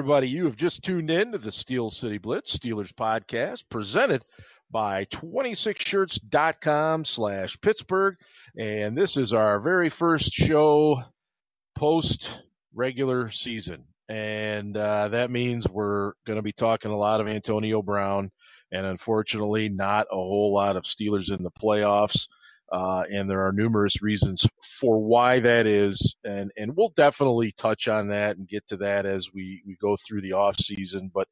Everybody, you have just tuned in to the Steel City Blitz Steelers podcast presented by 26shirts.com slash Pittsburgh. And this is our very first show post regular season. And uh, that means we're going to be talking a lot of Antonio Brown and unfortunately not a whole lot of Steelers in the playoffs. Uh, and there are numerous reasons for why that is, and and we'll definitely touch on that and get to that as we we go through the off season. But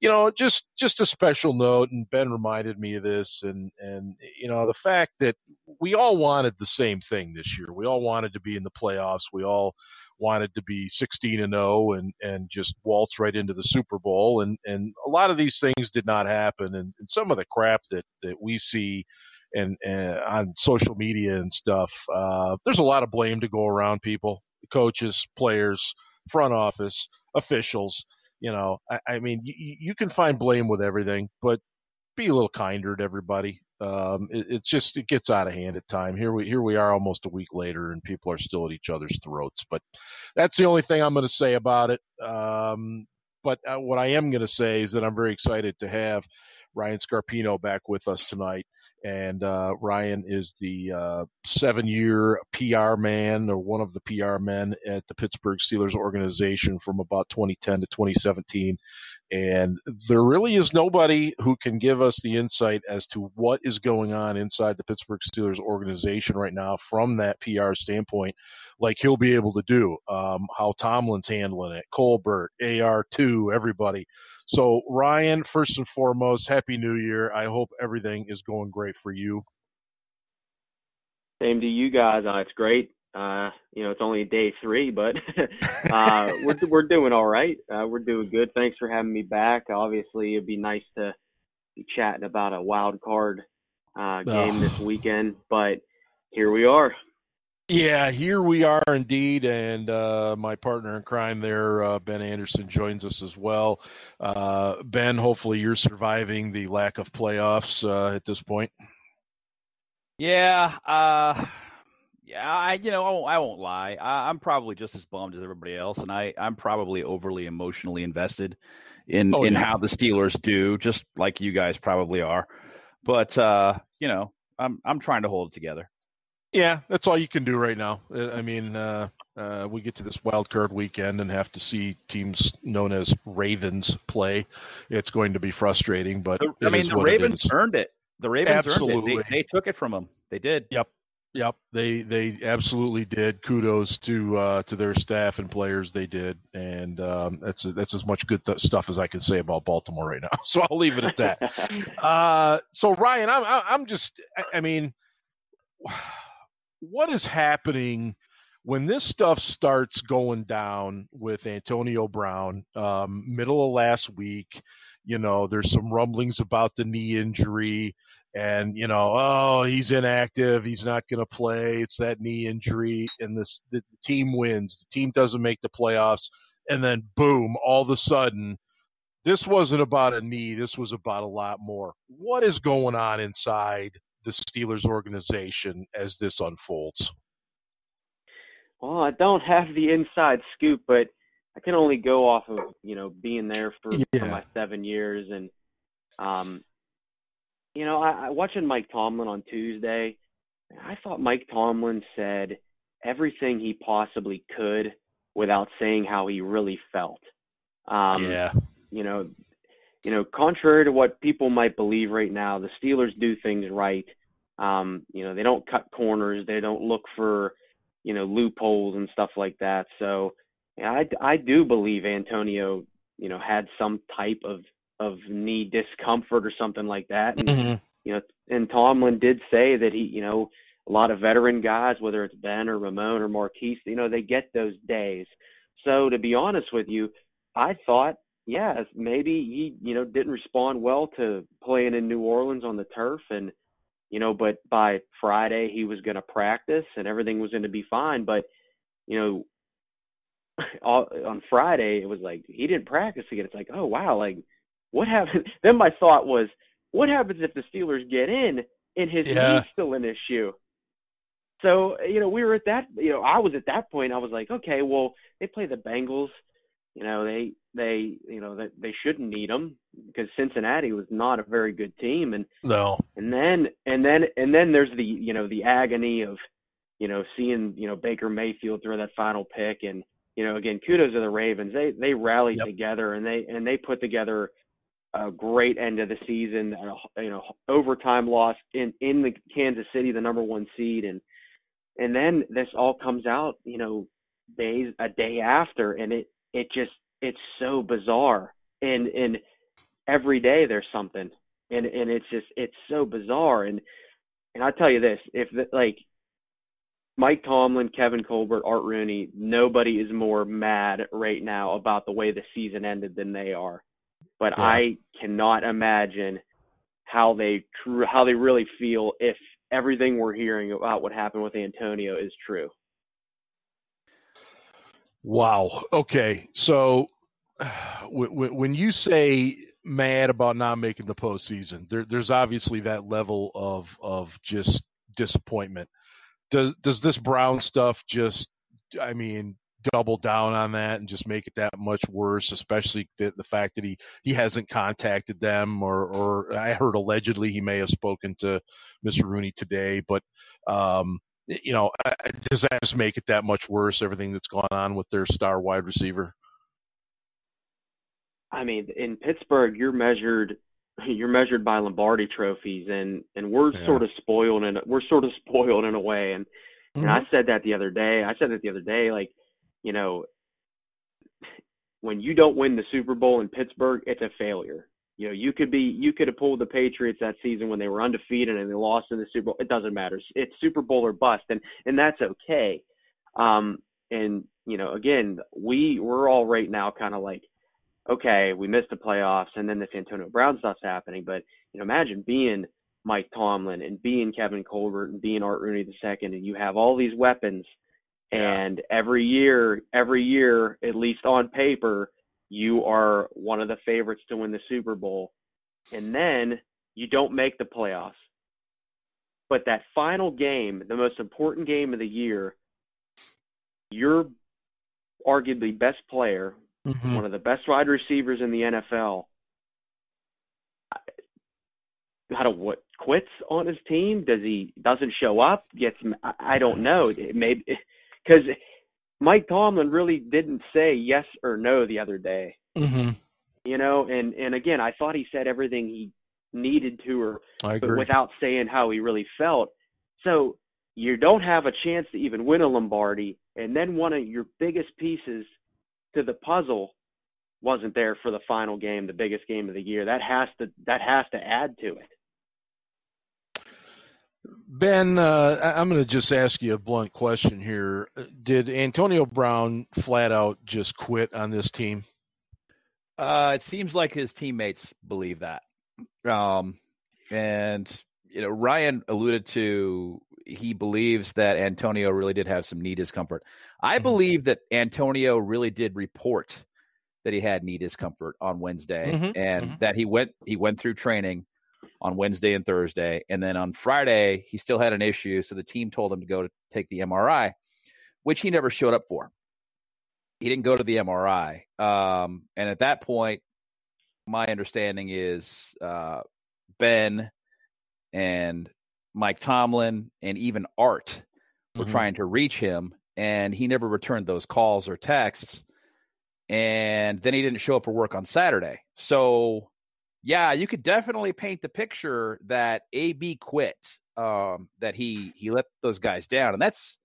you know, just just a special note, and Ben reminded me of this, and and you know the fact that we all wanted the same thing this year. We all wanted to be in the playoffs. We all wanted to be 16 and 0 and and just waltz right into the Super Bowl and and a lot of these things did not happen and, and some of the crap that that we see and, and on social media and stuff uh, there's a lot of blame to go around people coaches players front office officials you know I, I mean you, you can find blame with everything but be a little kinder to everybody um, it, it's just it gets out of hand at time. Here we here we are almost a week later, and people are still at each other's throats. But that's the only thing I'm going to say about it. Um, but uh, what I am going to say is that I'm very excited to have Ryan Scarpino back with us tonight. And uh, Ryan is the uh, seven-year PR man, or one of the PR men at the Pittsburgh Steelers organization from about 2010 to 2017. And there really is nobody who can give us the insight as to what is going on inside the Pittsburgh Steelers organization right now from that PR standpoint, like he'll be able to do. Um, how Tomlin's handling it, Colbert, AR2, everybody. So, Ryan, first and foremost, Happy New Year. I hope everything is going great for you. Same to you guys. Uh, it's great. Uh, you know, it's only day three, but uh, we're we're doing all right. Uh, we're doing good. Thanks for having me back. Obviously, it'd be nice to be chatting about a wild card uh, game this weekend, but here we are. Yeah, here we are indeed, and uh, my partner in crime there, uh, Ben Anderson, joins us as well. Uh, ben, hopefully you're surviving the lack of playoffs uh, at this point. Yeah, uh, yeah, I you know I won't, I won't lie. I, am probably just as bummed as everybody else, and I I'm probably overly emotionally invested in oh, in yeah. how the Steelers do, just like you guys probably are. But uh, you know, I'm I'm trying to hold it together. Yeah, that's all you can do right now. Uh, I mean, uh, uh, we get to this wild card weekend and have to see teams known as Ravens play. It's going to be frustrating, but I mean, the Ravens earned it. The Ravens Absolutely. earned it. They, they took it from them. They did. Yep. Yep, they they absolutely did. Kudos to uh, to their staff and players. They did, and um, that's that's as much good th- stuff as I can say about Baltimore right now. So I'll leave it at that. uh, so Ryan, I'm I'm just I mean, what is happening when this stuff starts going down with Antonio Brown? Um, middle of last week, you know, there's some rumblings about the knee injury and you know, oh, he's inactive, he's not going to play. It's that knee injury, and this the, the team wins. The team doesn't make the playoffs, and then boom, all of a sudden, this wasn't about a knee. This was about a lot more. What is going on inside the Steelers organization as this unfolds? Well, I don't have the inside scoop, but I can only go off of you know being there for, yeah. for my seven years and um you know, I, I watching Mike Tomlin on Tuesday, I thought Mike Tomlin said everything he possibly could without saying how he really felt. Um, yeah. You know, you know, contrary to what people might believe right now, the Steelers do things right. Um, you know, they don't cut corners, they don't look for, you know, loopholes and stuff like that. So, yeah, I I do believe Antonio, you know, had some type of of knee discomfort or something like that. And mm-hmm. you know, and Tomlin did say that he, you know, a lot of veteran guys, whether it's Ben or Ramon or Maurkice, you know, they get those days. So to be honest with you, I thought, yeah, maybe he, you know, didn't respond well to playing in New Orleans on the turf and you know, but by Friday he was going to practice and everything was going to be fine, but you know, all, on Friday it was like he didn't practice again. It's like, oh wow, like what happens? Then my thought was, what happens if the Steelers get in and his yeah. knee's still an issue? So you know, we were at that. You know, I was at that point. I was like, okay, well, they play the Bengals. You know, they they you know that they shouldn't need him because Cincinnati was not a very good team, and no, and then and then and then there's the you know the agony of you know seeing you know Baker Mayfield throw that final pick, and you know again kudos to the Ravens, they they rallied yep. together and they and they put together a great end of the season, a, you know overtime loss in in the Kansas City, the number one seed, and and then this all comes out, you know, days a day after, and it it just it's so bizarre and and every day there's something and and it's just it's so bizarre and and I tell you this if the, like Mike Tomlin, Kevin Colbert, Art Rooney, nobody is more mad right now about the way the season ended than they are. But yeah. I cannot imagine how they tr- how they really feel if everything we're hearing about what happened with Antonio is true. Wow. Okay. So when you say mad about not making the postseason, there, there's obviously that level of of just disappointment. Does does this Brown stuff just, I mean, double down on that and just make it that much worse? Especially the, the fact that he he hasn't contacted them, or or I heard allegedly he may have spoken to Mr. Rooney today, but um, you know, does that just make it that much worse? Everything that's gone on with their star wide receiver. I mean, in Pittsburgh, you're measured you're measured by Lombardi trophies, and and we're yeah. sort of spoiled and we're sort of spoiled in a way. And mm-hmm. and I mm-hmm. said that the other day. I said it the other day, like you know, when you don't win the Super Bowl in Pittsburgh, it's a failure. You know, you could be you could have pulled the Patriots that season when they were undefeated and they lost in the Super Bowl. It doesn't matter. It's Super Bowl or bust, and and that's okay. Um, and you know, again, we we're all right now kind of like, okay, we missed the playoffs, and then this Antonio Brown stuff's happening. But you know, imagine being Mike Tomlin and being Kevin Colbert and being Art Rooney the second, and you have all these weapons, and every year, every year, at least on paper, you are one of the favorites to win the Super Bowl, and then you don't make the playoffs. But that final game, the most important game of the year, your arguably best player, mm-hmm. one of the best wide receivers in the NFL, how to what quits on his team? Does he doesn't show up? Gets I don't know. Maybe because Mike Tomlin really didn't say yes or no the other day. Mm-hmm. You know, and and again, I thought he said everything he needed to, or but without saying how he really felt. So you don't have a chance to even win a Lombardi, and then one of your biggest pieces to the puzzle wasn't there for the final game, the biggest game of the year. That has to that has to add to it. Ben, uh, I'm going to just ask you a blunt question here. Did Antonio Brown flat out just quit on this team? Uh, it seems like his teammates believe that. Um, and you know, Ryan alluded to he believes that Antonio really did have some knee discomfort. I mm-hmm. believe that Antonio really did report that he had knee discomfort on Wednesday mm-hmm. and mm-hmm. that he went he went through training on Wednesday and Thursday. And then on Friday, he still had an issue. So the team told him to go to take the MRI, which he never showed up for. He didn't go to the MRI. Um, and at that point, my understanding is uh, Ben and Mike Tomlin and even Art were mm-hmm. trying to reach him, and he never returned those calls or texts. And then he didn't show up for work on Saturday. So yeah, you could definitely paint the picture that AB quit, um, that he he let those guys down, and that's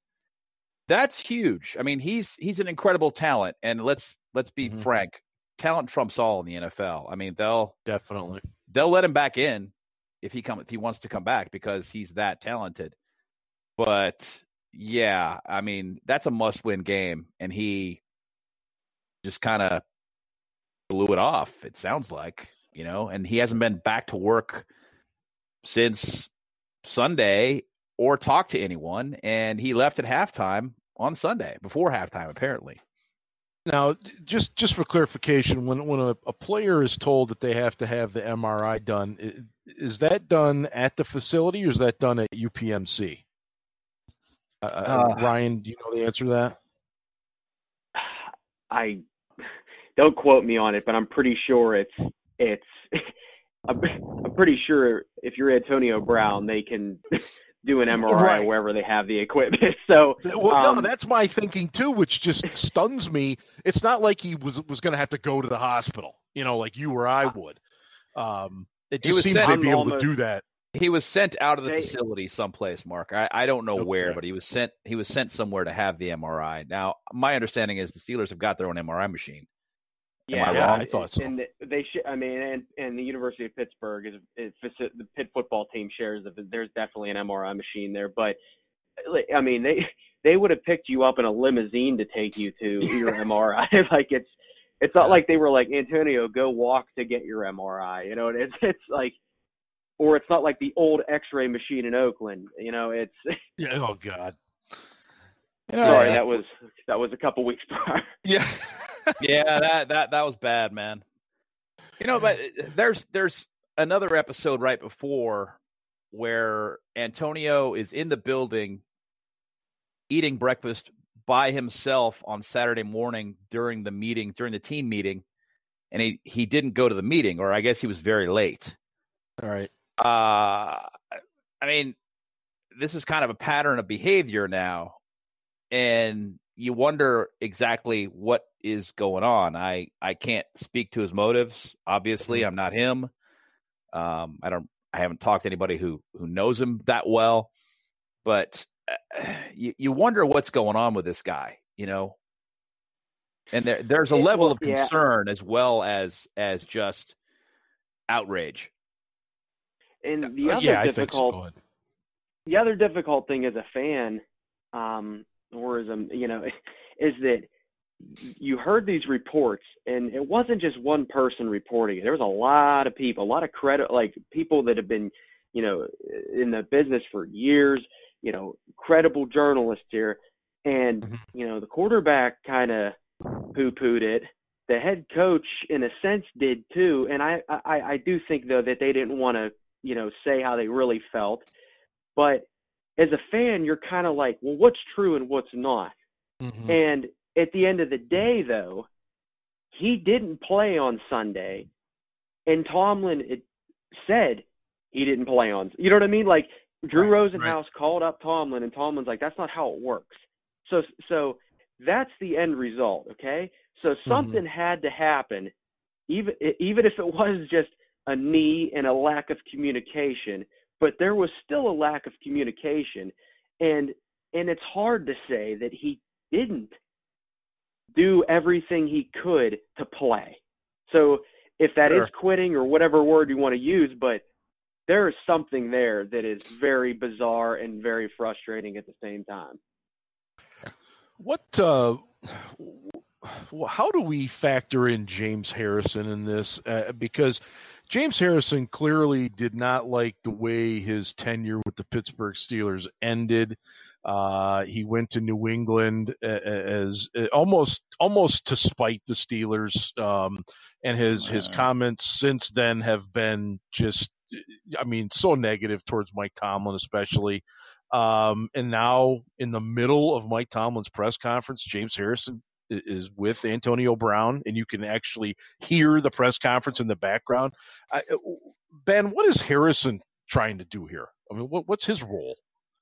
that's huge. I mean, he's he's an incredible talent, and let's let's be mm-hmm. frank, talent trumps all in the NFL. I mean, they'll definitely they'll let him back in if he come if he wants to come back because he's that talented. But yeah, I mean, that's a must win game, and he just kind of blew it off. It sounds like you know, and he hasn't been back to work since Sunday or talked to anyone. And he left at halftime on Sunday before halftime, apparently. Now, just just for clarification, when when a, a, player is told that they have to have the MRI done, is that done at the facility or is that done at UPMC? Uh, uh, uh, Ryan, do you know the answer to that? I don't quote me on it, but I'm pretty sure it's it's. I'm, I'm pretty sure if you're Antonio Brown, they can do an MRI right. wherever they have the equipment. So, well, um, no, that's my thinking too, which just stuns me. It's not like he was was going to have to go to the hospital, you know, like you or I would. Um, it just seems they'd be able almost, to do that. He was sent out of the they, facility someplace, Mark. I, I don't know okay. where, but he was sent. He was sent somewhere to have the MRI. Now, my understanding is the Steelers have got their own MRI machine. Yeah, I, yeah, I thought so. And they, sh- I mean, and, and the University of Pittsburgh is, is the Pitt football team shares that there's definitely an MRI machine there. But I mean, they they would have picked you up in a limousine to take you to your MRI. like it's it's not like they were like Antonio, go walk to get your MRI. You know, it's it's like, or it's not like the old X-ray machine in Oakland. You know, it's yeah. Oh God. You know, Sorry, that was that was a couple weeks prior. Yeah yeah, that that that was bad, man. You know, but uh, there's there's another episode right before where Antonio is in the building eating breakfast by himself on Saturday morning during the meeting, during the team meeting, and he he didn't go to the meeting, or I guess he was very late. All right. Uh I mean, this is kind of a pattern of behavior now. And you wonder exactly what is going on. I I can't speak to his motives. Obviously, mm-hmm. I'm not him. Um, I don't. I haven't talked to anybody who who knows him that well, but uh, you you wonder what's going on with this guy. You know, and there there's a level well, of concern yeah. as well as as just outrage. And the uh, other yeah, difficult, so. the other difficult thing as a fan, um, or as you know, is that you heard these reports and it wasn't just one person reporting it. There was a lot of people a lot of credit like people that have been you know in the business for years you know credible journalists here. And mm-hmm. you know the quarterback kind of poo pooed it. The head coach in a sense did too. And I, I i do think though that they didn't want to you know say how they really felt. But as a fan you're kind of like well what's true and what's not mm-hmm. and at the end of the day, though, he didn't play on Sunday, and Tomlin said he didn't play on. You know what I mean? Like Drew right, Rosenhaus right. called up Tomlin, and Tomlin's like, "That's not how it works." So, so that's the end result. Okay, so mm-hmm. something mm-hmm. had to happen, even even if it was just a knee and a lack of communication. But there was still a lack of communication, and and it's hard to say that he didn't do everything he could to play. So if that sure. is quitting or whatever word you want to use, but there is something there that is very bizarre and very frustrating at the same time. What uh how do we factor in James Harrison in this? Uh, because James Harrison clearly did not like the way his tenure with the Pittsburgh Steelers ended. Uh, he went to New England as, as, almost almost to spite the Steelers, um, and his his comments since then have been just, I mean, so negative towards Mike Tomlin, especially. Um, and now in the middle of Mike Tomlin's press conference, James Harrison is with Antonio Brown, and you can actually hear the press conference in the background. I, ben, what is Harrison trying to do here? I mean, what, what's his role?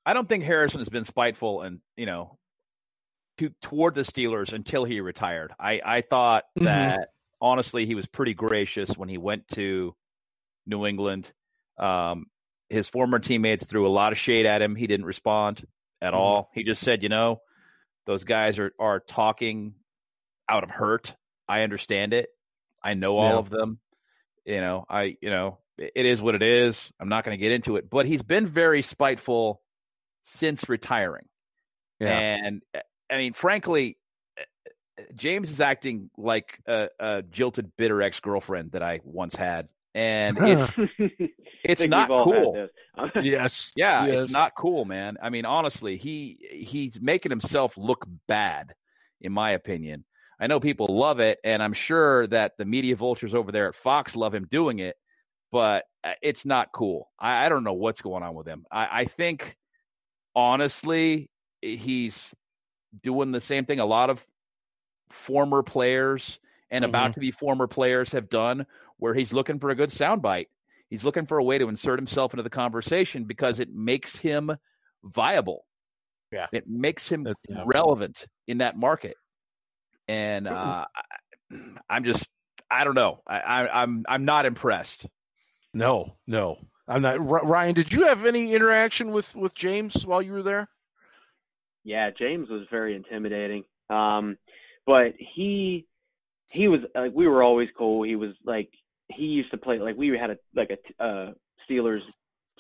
I don't think Harrison has been spiteful and you know to toward the Steelers until he retired. I I thought mm-hmm. that honestly he was pretty gracious when he went to New England. Um, his former teammates threw a lot of shade at him. He didn't respond at mm-hmm. all. He just said, you know, those guys are are talking out of hurt. I understand it. I know all yeah. of them. You know, I you know, it is what it is. I'm not going to get into it, but he's been very spiteful since retiring. Yeah. And eh, I mean, frankly, eh, eh, James is acting like a, a jilted, bitter ex girlfriend that I once had. And it's it's not cool. yes. Yeah, yes. it's not cool, man. I mean, honestly, he he's making himself look bad, in my opinion. I know people love it, and I'm sure that the media vultures over there at Fox love him doing it, but it's not cool. I, I don't know what's going on with him. I, I think honestly, he's doing the same thing. A lot of former players and mm-hmm. about to be former players have done, where he's looking for a good soundbite. He's looking for a way to insert himself into the conversation because it makes him viable. Yeah, it makes him yeah. relevant in that market. And uh, I'm just, I don't know. I, I, I'm, I'm not impressed. No, no, I'm not. Ryan, did you have any interaction with with James while you were there? Yeah, James was very intimidating. Um, but he he was like we were always cool. He was like he used to play like we had a like a uh, Steelers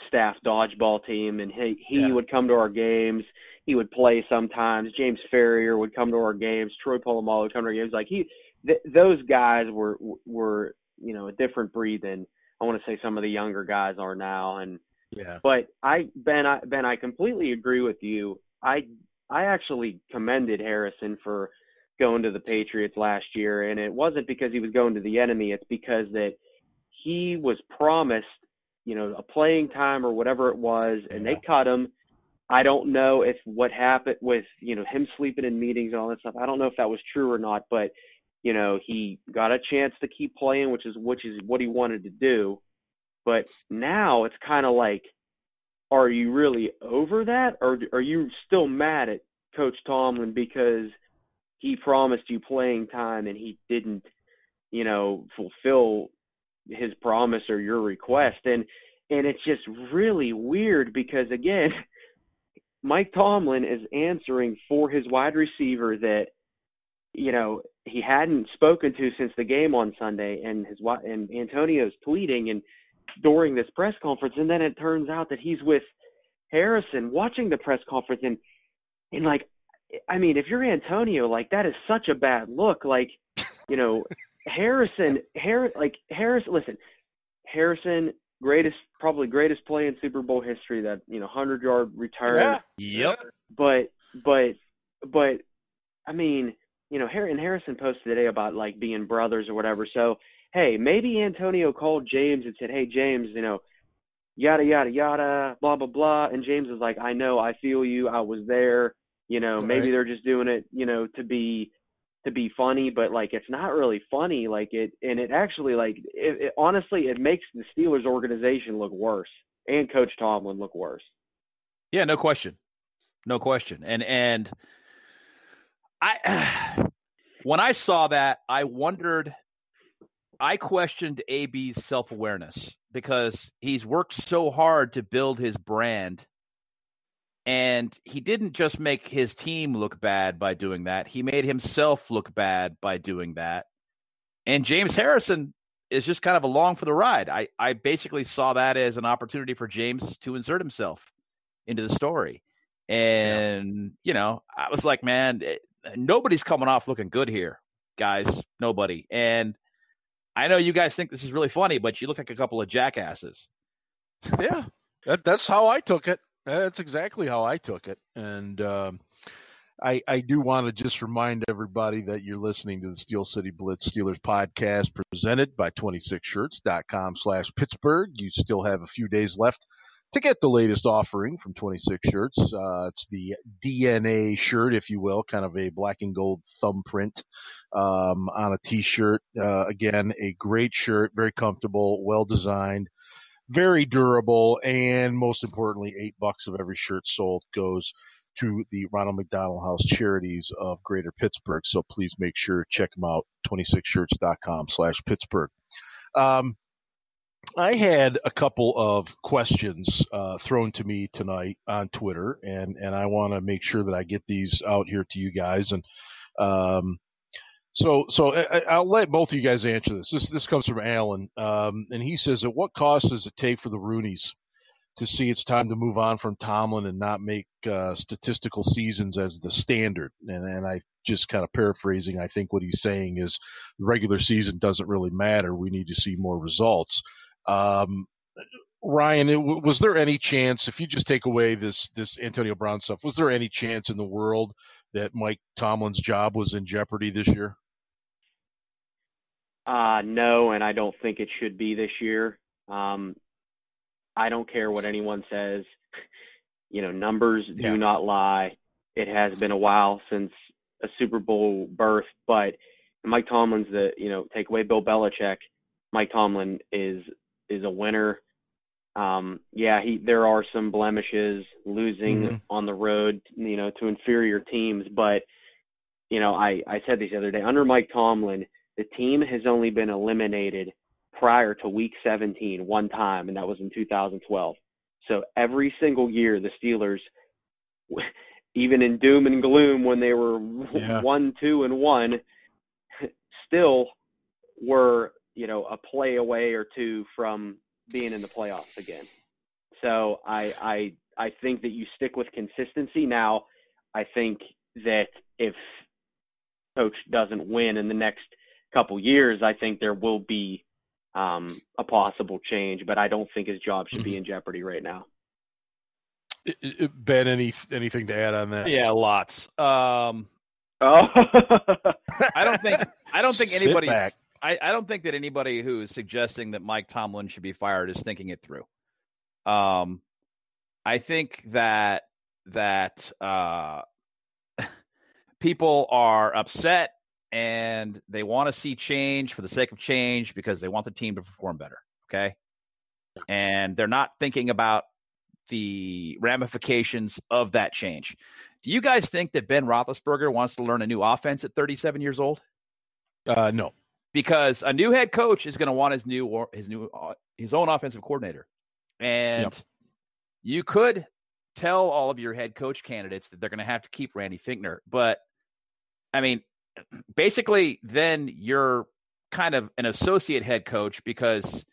staff dodgeball team, and he he yeah. would come to our games. He would play sometimes. James Farrior would come to our games. Troy Polamalu would come to our games. Like he, th- those guys were were you know a different breed than I want to say some of the younger guys are now. And yeah, but I Ben I Ben I completely agree with you. I I actually commended Harrison for going to the Patriots last year, and it wasn't because he was going to the enemy. It's because that he was promised, you know, a playing time or whatever it was, and they cut him. I don't know if what happened with you know him sleeping in meetings and all that stuff. I don't know if that was true or not, but you know he got a chance to keep playing, which is which is what he wanted to do. But now it's kind of like, are you really over that, or are you still mad at Coach Tomlin because he promised you playing time and he didn't, you know, fulfill his promise or your request. And and it's just really weird because again, Mike Tomlin is answering for his wide receiver that you know he hadn't spoken to since the game on Sunday, and his and Antonio's tweeting and during this press conference, and then it turns out that he's with Harrison watching the press conference, and and like I mean, if you're Antonio, like that is such a bad look. Like, you know, Harrison, Harris, like Harris. Listen, Harrison, greatest, probably greatest play in Super Bowl history. That you know, hundred yard return. Yeah. Yep. But, but, but, I mean, you know, Harry and Harrison posted today about like being brothers or whatever. So, hey, maybe Antonio called James and said, "Hey, James, you know." Yada yada yada, blah blah blah, and James was like, "I know, I feel you, I was there, you know, right. maybe they're just doing it, you know, to be to be funny, but like it's not really funny. Like it, and it actually like it, it, honestly, it makes the Steelers organization look worse and Coach Tomlin look worse. Yeah, no question, no question. And and I when I saw that, I wondered. I questioned AB's self awareness because he's worked so hard to build his brand and he didn't just make his team look bad by doing that, he made himself look bad by doing that. And James Harrison is just kind of along for the ride. I, I basically saw that as an opportunity for James to insert himself into the story. And, yeah. you know, I was like, man, it, nobody's coming off looking good here, guys. Nobody. And I know you guys think this is really funny, but you look like a couple of jackasses. Yeah, that, that's how I took it. That's exactly how I took it, and um, I I do want to just remind everybody that you're listening to the Steel City Blitz Steelers podcast presented by 26shirts.com slash Pittsburgh. You still have a few days left to get the latest offering from 26 Shirts. Uh, it's the DNA shirt, if you will, kind of a black and gold thumbprint um, on a t-shirt. Uh, again, a great shirt, very comfortable, well designed very durable, and most importantly, eight bucks of every shirt sold goes to the Ronald McDonald House Charities of Greater Pittsburgh. So please make sure check them out, 26shirts.com slash Pittsburgh. Um, I had a couple of questions uh, thrown to me tonight on Twitter, and, and I want to make sure that I get these out here to you guys. And um, so, so I, will let both of you guys answer this. This this comes from Alan, um, and he says, "At what cost does it take for the Rooneys to see it's time to move on from Tomlin and not make uh, statistical seasons as the standard?" And, and I just kind of paraphrasing. I think what he's saying is the regular season doesn't really matter. We need to see more results. Um, Ryan, it, was there any chance, if you just take away this this Antonio Brown stuff, was there any chance in the world that Mike Tomlin's job was in jeopardy this year? Uh, no, and I don't think it should be this year. Um, I don't care what anyone says. You know, numbers yeah. do not lie. It has been a while since a Super Bowl berth, but Mike Tomlin's the you know take away Bill Belichick, Mike Tomlin is is a winner. Um, yeah, he there are some blemishes losing mm-hmm. on the road, you know, to inferior teams, but you know, I I said this the other day under Mike Tomlin, the team has only been eliminated prior to week 17 one time and that was in 2012. So every single year the Steelers even in doom and gloom when they were yeah. 1 2 and 1 still were, you know, a play away or two from being in the playoffs again. So I I I think that you stick with consistency. Now, I think that if coach doesn't win in the next couple years, I think there will be um, a possible change. But I don't think his job should mm-hmm. be in jeopardy right now. Ben, any anything to add on that? Yeah, lots. Um, oh, I don't think I don't think anybody I, I don't think that anybody who is suggesting that Mike Tomlin should be fired is thinking it through. Um, I think that that uh, people are upset and they want to see change for the sake of change because they want the team to perform better. Okay, and they're not thinking about the ramifications of that change. Do you guys think that Ben Roethlisberger wants to learn a new offense at 37 years old? Uh, no because a new head coach is going to want his new or his new uh, his own offensive coordinator, and yep. you could tell all of your head coach candidates that they're going to have to keep Randy Fichtner, but I mean, basically, then you're kind of an associate head coach because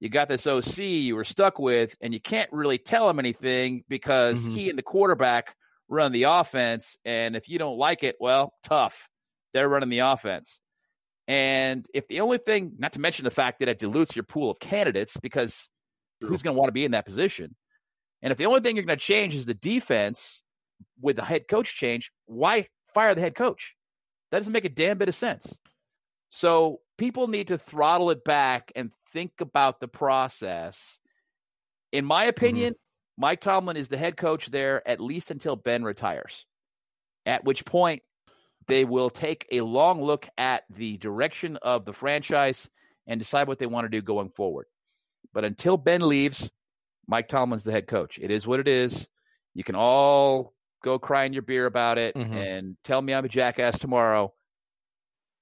you got this OC you were stuck with, and you can't really tell him anything because mm-hmm. he and the quarterback run the offense, and if you don't like it, well, tough. They're running the offense. And if the only thing, not to mention the fact that it dilutes your pool of candidates because True. who's going to want to be in that position? And if the only thing you're going to change is the defense with the head coach change, why fire the head coach? That doesn't make a damn bit of sense. So people need to throttle it back and think about the process. In my mm-hmm. opinion, mm-hmm. Mike Tomlin is the head coach there at least until Ben retires, at which point they will take a long look at the direction of the franchise and decide what they want to do going forward. But until Ben leaves, Mike Tomlin's the head coach. It is what it is. You can all go cry in your beer about it mm-hmm. and tell me I'm a jackass tomorrow.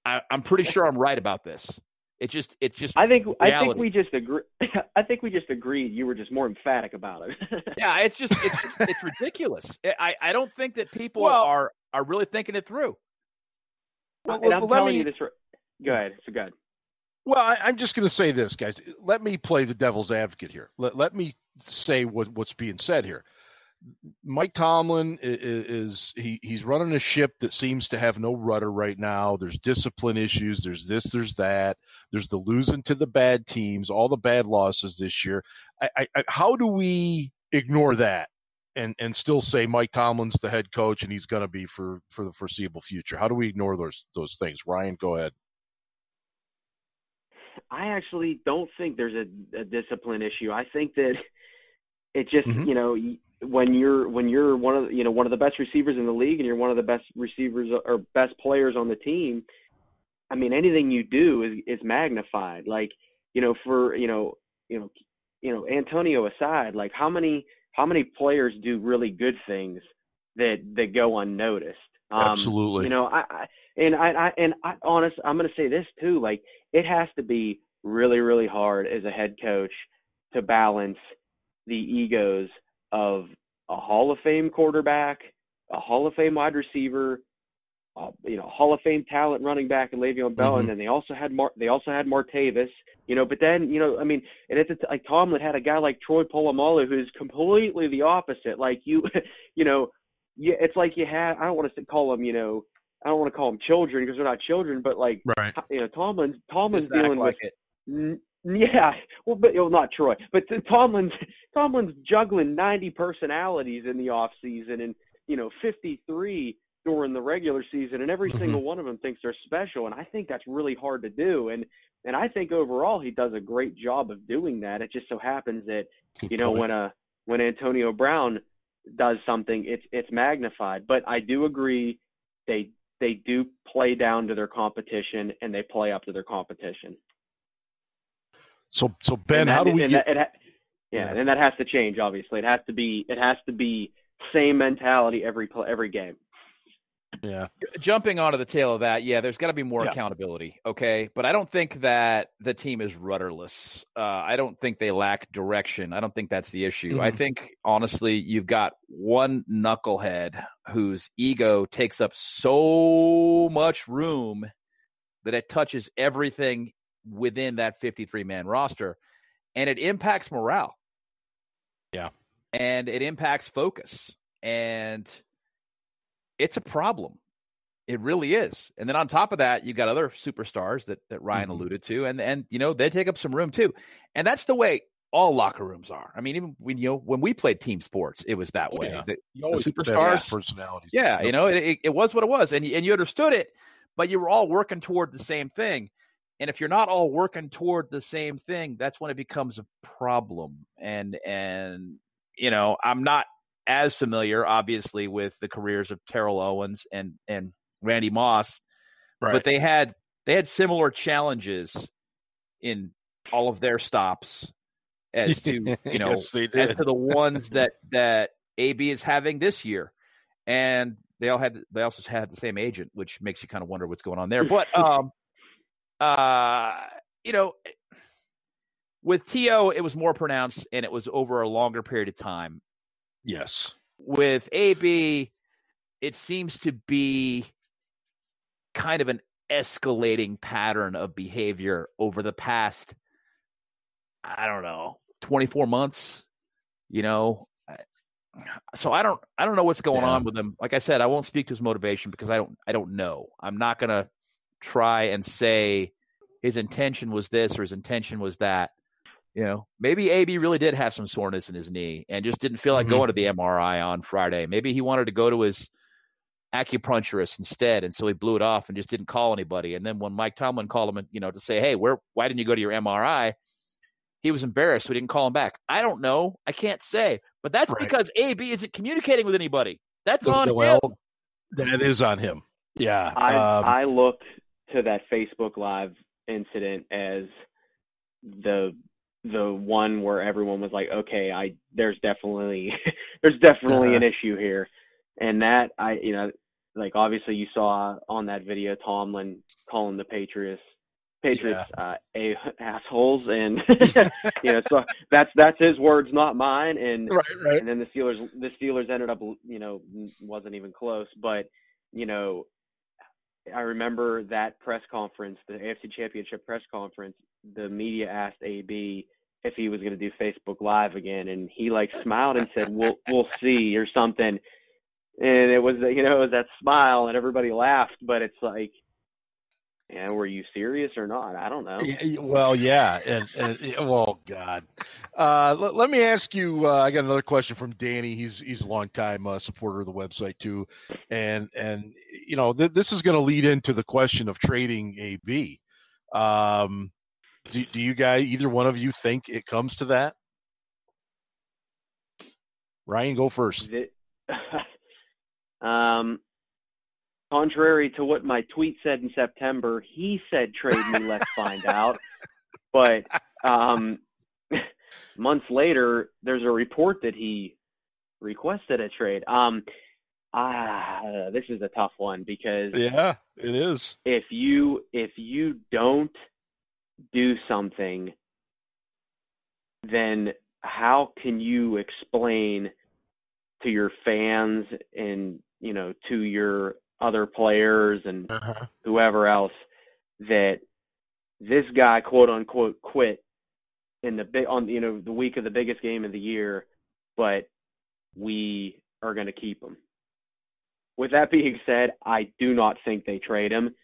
I, am pretty sure I'm right about this. It just, it's just. I think, reality. I think we just agree. I think we just agreed. You were just more emphatic about it. yeah, it's just, it's, it's ridiculous. I, I don't think that people well, are are really thinking it through. Well, and I'm telling me, you this. Go ahead. So go ahead. Well, I, am just going to say this, guys. Let me play the devil's advocate here. Let, let me say what, what's being said here. Mike Tomlin is, is he, he's running a ship that seems to have no rudder right now. There's discipline issues. There's this. There's that. There's the losing to the bad teams. All the bad losses this year. I, I, how do we ignore that and and still say Mike Tomlin's the head coach and he's going to be for for the foreseeable future? How do we ignore those those things? Ryan, go ahead. I actually don't think there's a, a discipline issue. I think that it just mm-hmm. you know when you're when you're one of you know one of the best receivers in the league and you're one of the best receivers or best players on the team. I mean, anything you do is is magnified. Like you know, for you know, you know, you know, Antonio aside, like how many how many players do really good things that that go unnoticed? Um, Absolutely. You know, I, I and I, I and I honest, I'm going to say this too. Like it has to be really really hard as a head coach to balance the egos of a Hall of Fame quarterback, a Hall of Fame wide receiver, uh, you know, Hall of Fame talent running back and Le'Veon Bell, mm-hmm. and then they also had Mar- they also had Martavis, you know. But then, you know, I mean, and it's like Tomlin had a guy like Troy Polamalu who's completely the opposite. Like you, you know, yeah, it's like you had I don't want to call them, you know, I don't want to call them children because they're not children, but like, right. you know, Tomlin's Tomlin's dealing with. It. Yeah, well, but well, not Troy, but Tomlin's Tomlin's juggling 90 personalities in the off season, and you know, 53 during the regular season, and every mm-hmm. single one of them thinks they're special. And I think that's really hard to do. And and I think overall he does a great job of doing that. It just so happens that you know when a when Antonio Brown does something, it's it's magnified. But I do agree they they do play down to their competition and they play up to their competition. So, so Ben, that, how do we? Get... That, ha- yeah, yeah, and that has to change. Obviously, it has to be. It has to be same mentality every every game. Yeah. Jumping onto the tail of that, yeah, there's got to be more yeah. accountability. Okay. But I don't think that the team is rudderless. Uh, I don't think they lack direction. I don't think that's the issue. Mm-hmm. I think, honestly, you've got one knucklehead whose ego takes up so much room that it touches everything within that 53 man roster and it impacts morale. Yeah. And it impacts focus. And it's a problem. It really is. And then on top of that, you got other superstars that, that Ryan mm-hmm. alluded to, and and you know they take up some room too. And that's the way all locker rooms are. I mean, even when you know when we played team sports, it was that oh, way. Yeah. The, the superstars, personalities. Yeah, you know, it, it was what it was, and and you understood it, but you were all working toward the same thing. And if you're not all working toward the same thing, that's when it becomes a problem. And and you know, I'm not as familiar, obviously, with the careers of Terrell Owens and and Randy Moss, right. but they had they had similar challenges in all of their stops as to you know yes, as to the ones that that AB is having this year, and they all had they also had the same agent, which makes you kind of wonder what's going on there. But um, uh, you know, with T.O., it was more pronounced and it was over a longer period of time. Yes. With AB, it seems to be kind of an escalating pattern of behavior over the past, I don't know, 24 months, you know. So I don't I don't know what's going yeah. on with him. Like I said, I won't speak to his motivation because I don't I don't know. I'm not gonna try and say his intention was this or his intention was that. You know, maybe AB really did have some soreness in his knee and just didn't feel like mm-hmm. going to the MRI on Friday. Maybe he wanted to go to his acupuncturist instead, and so he blew it off and just didn't call anybody. And then when Mike Tomlin called him, you know, to say, "Hey, where? Why didn't you go to your MRI?" He was embarrassed, so he didn't call him back. I don't know. I can't say, but that's right. because AB isn't communicating with anybody. That's on well, him. That is on him. Yeah. I um, I look to that Facebook Live incident as the the one where everyone was like, okay, I there's definitely there's definitely uh-huh. an issue here, and that I you know like obviously you saw on that video Tomlin calling the Patriots Patriots yeah. uh, a assholes, and you know so that's that's his words, not mine, and right, right. and then the Steelers the Steelers ended up you know wasn't even close, but you know I remember that press conference, the AFC Championship press conference. The media asked AB if he was going to do Facebook Live again, and he like smiled and said, "We'll we'll see" or something. And it was you know it was that smile, and everybody laughed. But it's like yeah, were you serious or not? I don't know. Well, yeah, and, and well, God. Uh, let, let, me ask you. Uh, I got another question from Danny. He's he's a long time uh, supporter of the website too, and and you know th- this is going to lead into the question of trading AB. Um, do, do you guys, either one of you, think it comes to that? Ryan, go first. um, contrary to what my tweet said in September, he said trade me, let's find out. But um, months later, there's a report that he requested a trade. Um, ah, this is a tough one because yeah, it is. If you if you don't do something, then how can you explain to your fans and you know to your other players and uh-huh. whoever else that this guy quote unquote quit in the big on you know the week of the biggest game of the year, but we are going to keep him. With that being said, I do not think they trade him,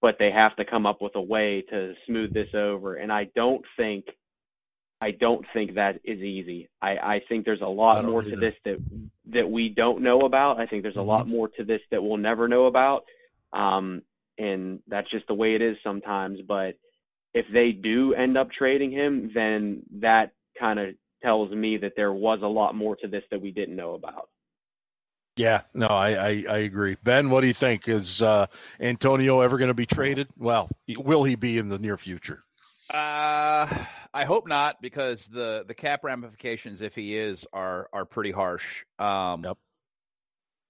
but they have to come up with a way to smooth this over. And I don't think I don't think that is easy. I, I think there's a lot more either. to this that that we don't know about. I think there's a mm-hmm. lot more to this that we'll never know about. Um, and that's just the way it is sometimes. But if they do end up trading him, then that kind of tells me that there was a lot more to this that we didn't know about. Yeah, no, I, I, I, agree. Ben, what do you think? Is uh, Antonio ever going to be traded? Well, will he be in the near future? Uh, I hope not, because the the cap ramifications, if he is, are are pretty harsh. Um, yep.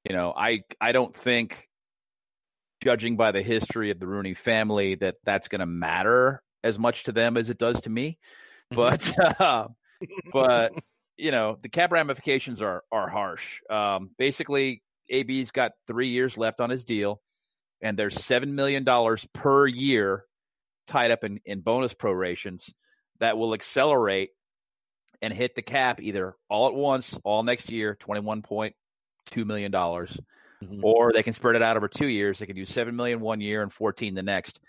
You know, I I don't think, judging by the history of the Rooney family, that that's going to matter as much to them as it does to me. Mm-hmm. But uh, but you know, the cap ramifications are are harsh. Um, basically, AB's got three years left on his deal, and there's seven million dollars per year tied up in, in bonus prorations that will accelerate and hit the cap either all at once, all next year, twenty one point two million dollars, mm-hmm. or they can spread it out over two years. They can do seven million one year and fourteen the next.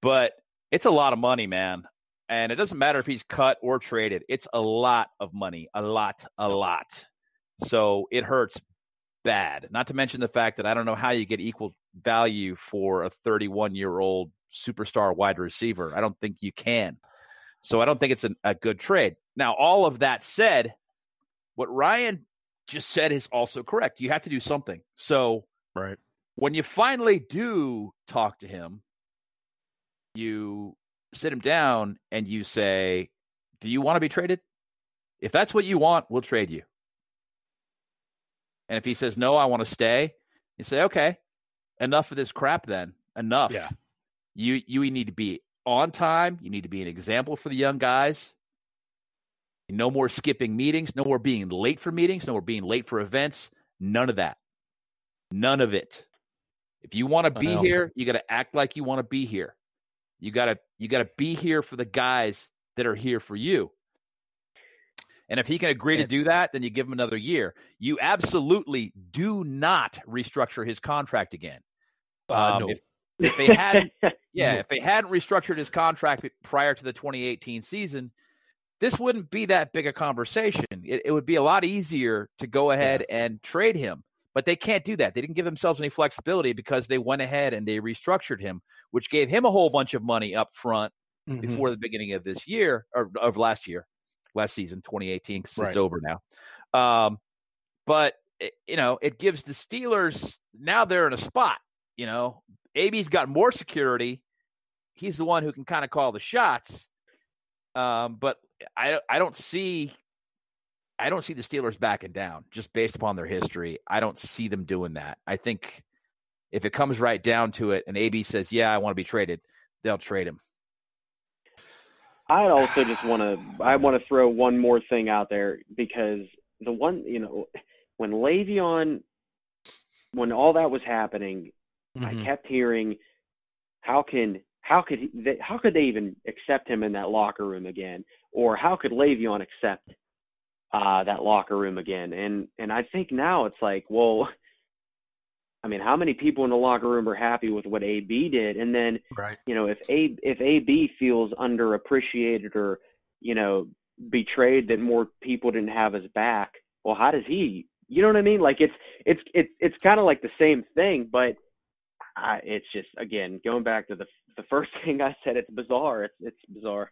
But it's a lot of money, man. And it doesn't matter if he's cut or traded. It's a lot of money, a lot, a lot. So it hurts bad. Not to mention the fact that I don't know how you get equal value for a 31 year old superstar wide receiver. I don't think you can. So I don't think it's a, a good trade. Now, all of that said, what Ryan just said is also correct. You have to do something. So, right when you finally do talk to him, you sit him down and you say, Do you want to be traded? If that's what you want, we'll trade you. And if he says, No, I want to stay, you say, Okay, enough of this crap then. Enough. Yeah. You you need to be on time. You need to be an example for the young guys. No more skipping meetings, no more being late for meetings, no more being late for events. None of that. None of it. If you want to be here, you got to act like you want to be here. You gotta you gotta be here for the guys that are here for you. And if he can agree to do that, then you give him another year. You absolutely do not restructure his contract again. Uh, um, no. if, if they hadn't, yeah, if they hadn't restructured his contract prior to the 2018 season, this wouldn't be that big a conversation. It, it would be a lot easier to go ahead yeah. and trade him. But they can't do that. They didn't give themselves any flexibility because they went ahead and they restructured him, which gave him a whole bunch of money up front mm-hmm. before the beginning of this year or of last year, last season, 2018, because right. it's over now. Um, but you know, it gives the Steelers now they're in a spot. You know, AB's got more security. He's the one who can kind of call the shots. Um, but I I don't see I don't see the Steelers backing down just based upon their history. I don't see them doing that. I think if it comes right down to it and AB says, "Yeah, I want to be traded," they'll trade him. I also just want to I want to throw one more thing out there because the one, you know, when Le'Veon when all that was happening, mm-hmm. I kept hearing how can how could he, they, how could they even accept him in that locker room again or how could Le'Veon accept uh, that locker room again. And and I think now it's like, well, I mean, how many people in the locker room are happy with what AB did? And then, right. you know, if A if AB feels underappreciated or you know betrayed that more people didn't have his back, well, how does he? You know what I mean? Like it's it's it's it's kind of like the same thing, but I, it's just again going back to the the first thing I said. It's bizarre. It's it's bizarre.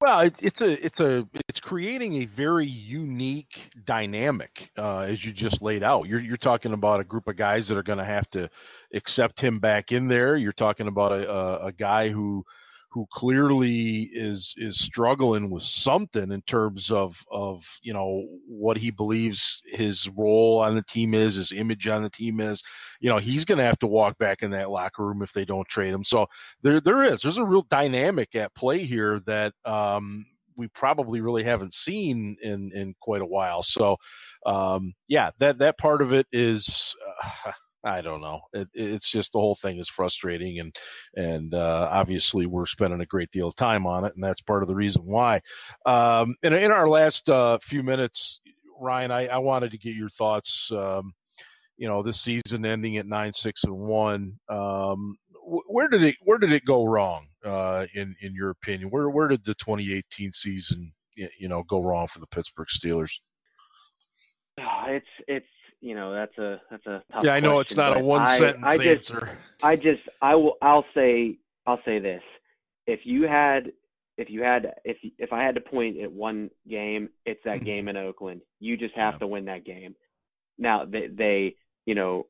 Well, it, it's a it's a it's creating a very unique dynamic uh, as you just laid out. You're you're talking about a group of guys that are going to have to accept him back in there. You're talking about a, a, a guy who who clearly is is struggling with something in terms of of you know what he believes his role on the team is, his image on the team is. You know, he's going to have to walk back in that locker room if they don't trade him. So there there is there's a real dynamic at play here that um, we probably really haven't seen in in quite a while. So um, yeah, that that part of it is. Uh, I don't know. It, it's just the whole thing is frustrating, and and uh, obviously we're spending a great deal of time on it, and that's part of the reason why. Um, in, in our last uh, few minutes, Ryan, I, I, wanted to get your thoughts. Um, you know, this season ending at nine six and one. Um, where did it Where did it go wrong? Uh, in in your opinion, where where did the 2018 season you know go wrong for the Pittsburgh Steelers? Ah, it's it's you know that's a that's a tough yeah. I know question, it's not a one I, sentence I just, answer. I just I will I'll say I'll say this: if you had if you had if if I had to point at one game, it's that mm-hmm. game in Oakland. You just have yeah. to win that game. now they, they, you know,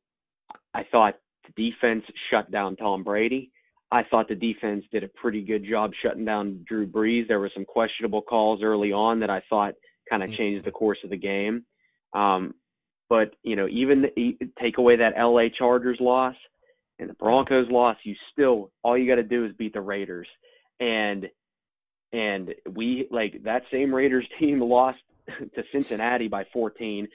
I thought the defense shut down Tom Brady. I thought the defense did a pretty good job shutting down Drew Brees. There were some questionable calls early on that I thought kind of mm-hmm. changed the course of the game. Um, but you know, even the, take away that LA Chargers loss and the Broncos loss, you still all you got to do is beat the Raiders. And and we like that same Raiders team lost to Cincinnati by 14,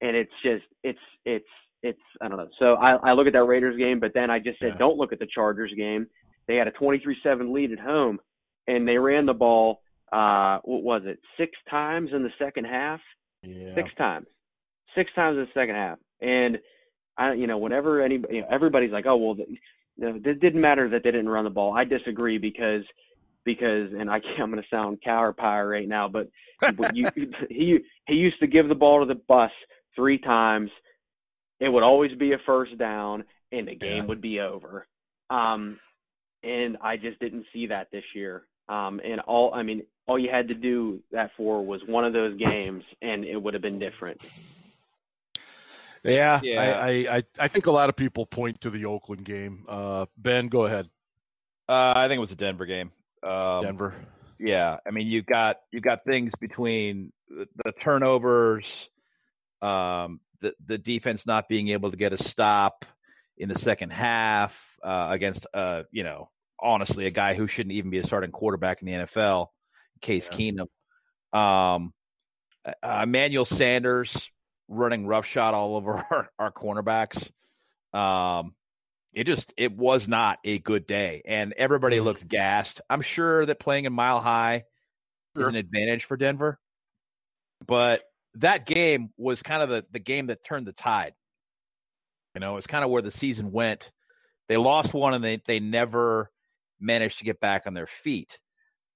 and it's just it's it's it's I don't know. So I I look at that Raiders game, but then I just said yeah. don't look at the Chargers game. They had a 23-7 lead at home, and they ran the ball. Uh, what was it? Six times in the second half. Yeah. Six times. Six times in the second half, and I you know whenever anybody you know, everybody's like oh well you know, it didn't matter that they didn't run the ball. I disagree because because and I can't, I'm going to sound pie right now, but, but you, he he used to give the ball to the bus three times. It would always be a first down, and the game yeah. would be over. Um, and I just didn't see that this year. Um, and all I mean, all you had to do that for was one of those games, and it would have been different. Yeah, yeah. I, I, I think a lot of people point to the Oakland game. Uh, ben, go ahead. Uh, I think it was a Denver game. Um, Denver. Yeah, I mean, you've got you've got things between the, the turnovers, um, the the defense not being able to get a stop in the second half uh, against, uh, you know, honestly, a guy who shouldn't even be a starting quarterback in the NFL, Case yeah. Keenum. Um, uh, Emmanuel Sanders running roughshod all over our, our cornerbacks. Um, it just it was not a good day, and everybody mm-hmm. looked gassed. I'm sure that playing in Mile High sure. is an advantage for Denver, but that game was kind of the the game that turned the tide. You know, it's kind of where the season went. They lost one, and they they never managed to get back on their feet.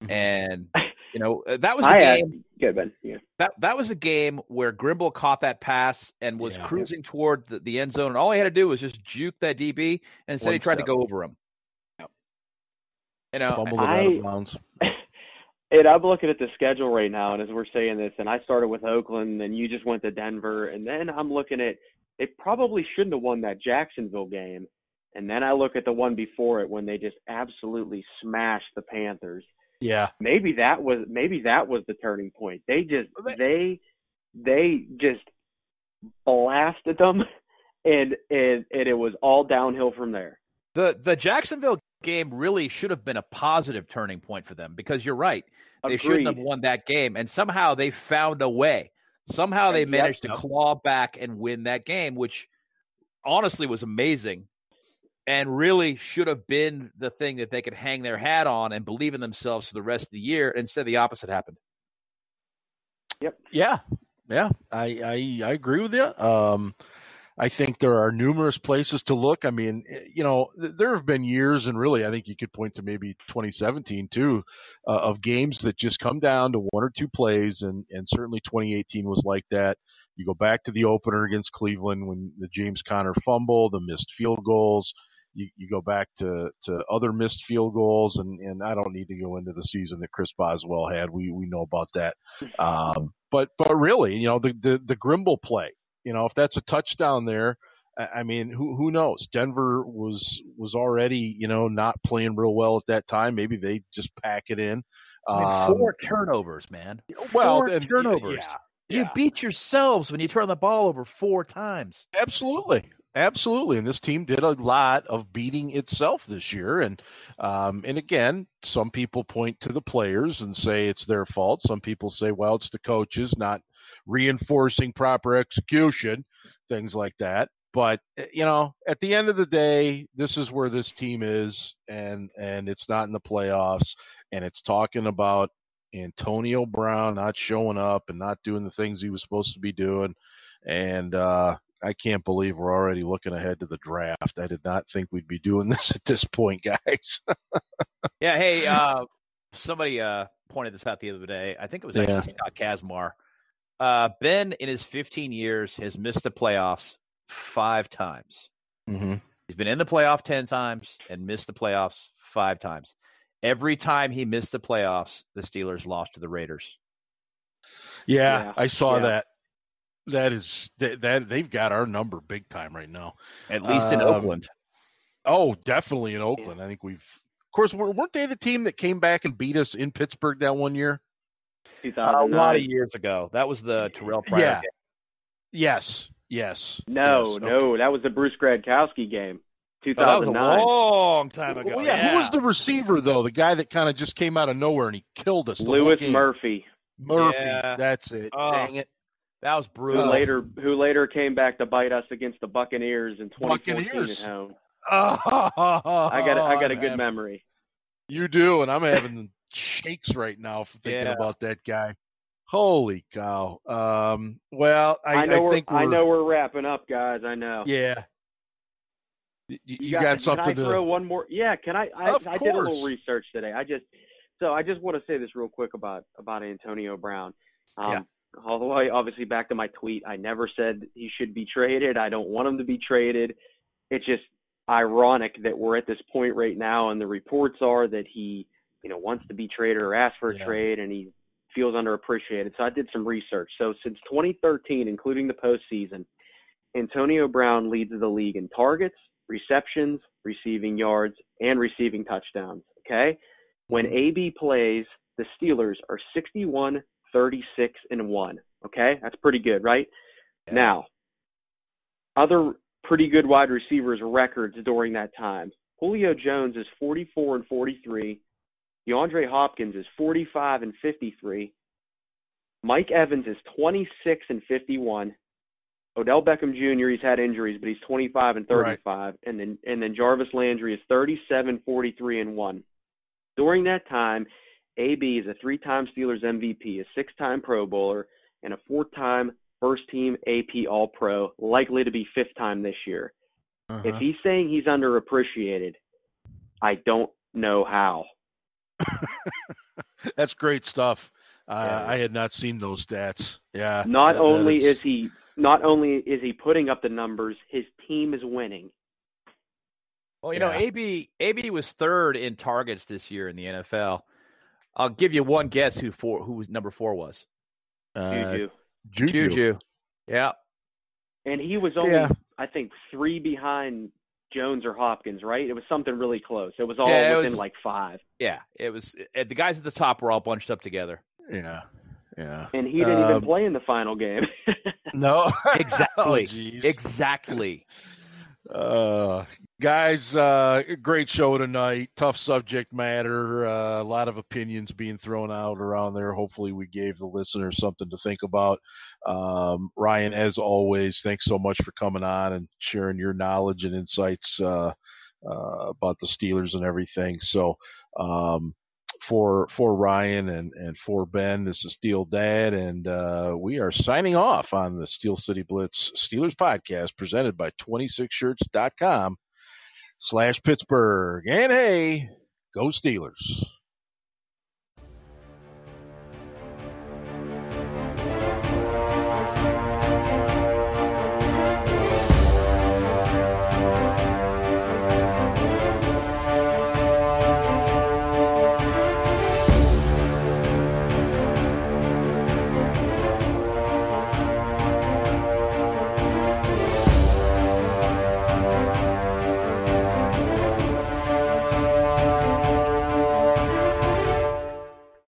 Mm-hmm. And you know, uh, that was the I, game. good, Ben. Yeah. That that was a game where Grimble caught that pass and was yeah, cruising yeah. toward the, the, end zone, and all he had to do was just juke that DB, and instead One he tried step. to go over him. Yep. You know, I, and I'm looking at the schedule right now, and as we're saying this, and I started with Oakland, and you just went to Denver, and then I'm looking at they probably shouldn't have won that Jacksonville game, and then I look at the one before it when they just absolutely smashed the Panthers yeah. Maybe that was maybe that was the turning point. They just they they just blasted them and and and it was all downhill from there. The the Jacksonville game really should have been a positive turning point for them because you're right. They Agreed. shouldn't have won that game and somehow they found a way. Somehow they managed yep. to claw back and win that game which honestly was amazing and really should have been the thing that they could hang their hat on and believe in themselves for the rest of the year. Instead, the opposite happened. Yep. Yeah. Yeah. I I, I agree with you. Um, I think there are numerous places to look. I mean, eh, you know, there have been years, and really, I think you could point to maybe 2017 too, uh, of games that just come down to one or two plays, and and certainly 2018 was like that. You go back to the opener against Cleveland when the James Conner fumble, the missed field goals you, you go back to, to other missed field goals, and, and I don't need to go into the season that Chris Boswell had. We we know about that. Um, but but really, you know, the, the the Grimble play. You know, if that's a touchdown there, I mean, who who knows? Denver was was already you know not playing real well at that time. Maybe they just pack it in. I mean, four um, turnovers, man. Well, four and, turnovers. Yeah, yeah. You beat yourselves when you turn the ball over four times. Absolutely, Absolutely, and this team did a lot of beating itself this year, and um, and again, some people point to the players and say it's their fault. Some people say, well, it's the coaches not reinforcing proper execution, things like that. But eh, you know, at the end of the day, this is where this team is, and and it's not in the playoffs, and it's talking about Antonio Brown not showing up and not doing the things he was supposed to be doing, and uh, I can't believe we're already looking ahead to the draft. I did not think we'd be doing this at this point, guys. yeah. Hey, uh, somebody uh, pointed this out the other day. I think it was actually yeah. Scott Kacsmar. Uh, ben, in his 15 years, has missed the playoffs five times. Mm-hmm. He's been in the playoff 10 times and missed the playoffs five times. Every time he missed the playoffs, the Steelers lost to the Raiders. Yeah, yeah. I saw yeah. that. That is that, that they've got our number big time right now. At least in um, Oakland. Oh, definitely in Oakland. Yeah. I think we've. Of course, weren't they the team that came back and beat us in Pittsburgh that one year? Uh, a lot of years ago. That was the Terrell Pryor yeah. game. Yes. Yes. No, yes. no, okay. that was the Bruce Gradkowski game. 2009. Oh, that was a long time ago. Well, yeah, yeah, who was the receiver though? The guy that kind of just came out of nowhere and he killed us. Louis Murphy. Murphy. Yeah. That's it. Oh, Dang it. That was brutal. Who later, who later came back to bite us against the Buccaneers in 2014 Buccaneers. at home. Oh, I got, a, I got a good memory. You do, and I'm having shakes right now for thinking yeah. about that guy. Holy cow! Um, well, I, I know I think I know we're wrapping up, guys. I know. Yeah. You, you got, got, something can I throw one more? Yeah, can I? I, I did a little research today. I just so I just want to say this real quick about about Antonio Brown. Um, yeah. All the way, obviously, back to my tweet. I never said he should be traded. I don't want him to be traded. It's just ironic that we're at this point right now, and the reports are that he, you know, wants to be traded or ask for a yeah. trade, and he feels underappreciated. So I did some research. So since 2013, including the postseason, Antonio Brown leads the league in targets, receptions, receiving yards, and receiving touchdowns. Okay. When mm-hmm. AB plays, the Steelers are 61, 36, and 1. Okay. That's pretty good, right? Yeah. Now, other pretty good wide receivers records during that time. Julio Jones is 44 and 43. DeAndre Hopkins is 45 and 53. Mike Evans is 26 and 51. Odell Beckham Jr. He's had injuries, but he's 25 and 35, right. and then and then Jarvis Landry is 37, 43 and one. During that time, AB is a three-time Steelers MVP, a six-time Pro Bowler, and a four-time first-team AP All-Pro, likely to be fifth-time this year. Uh-huh. If he's saying he's underappreciated, I don't know how. That's great stuff. Uh, I had not seen those stats. Yeah. Not that, only that is... is he not only is he putting up the numbers, his team is winning. Well, you yeah. know, AB AB was third in targets this year in the NFL. I'll give you one guess who four who was number four was. Uh, Juju. Juju. Juju. Yeah. And he was only yeah. I think three behind Jones or Hopkins, right? It was something really close. It was all yeah, within was, like five. Yeah, it was. The guys at the top were all bunched up together. Yeah, yeah. And he didn't um, even play in the final game. no, exactly, oh, exactly. Uh, guys, uh, great show tonight. Tough subject matter. Uh, a lot of opinions being thrown out around there. Hopefully, we gave the listeners something to think about. Um, Ryan, as always, thanks so much for coming on and sharing your knowledge and insights uh, uh, about the Steelers and everything. So, um, for for Ryan and and for Ben. This is Steel Dad, and uh, we are signing off on the Steel City Blitz Steelers podcast presented by 26shirts.com slash Pittsburgh. And hey, go Steelers.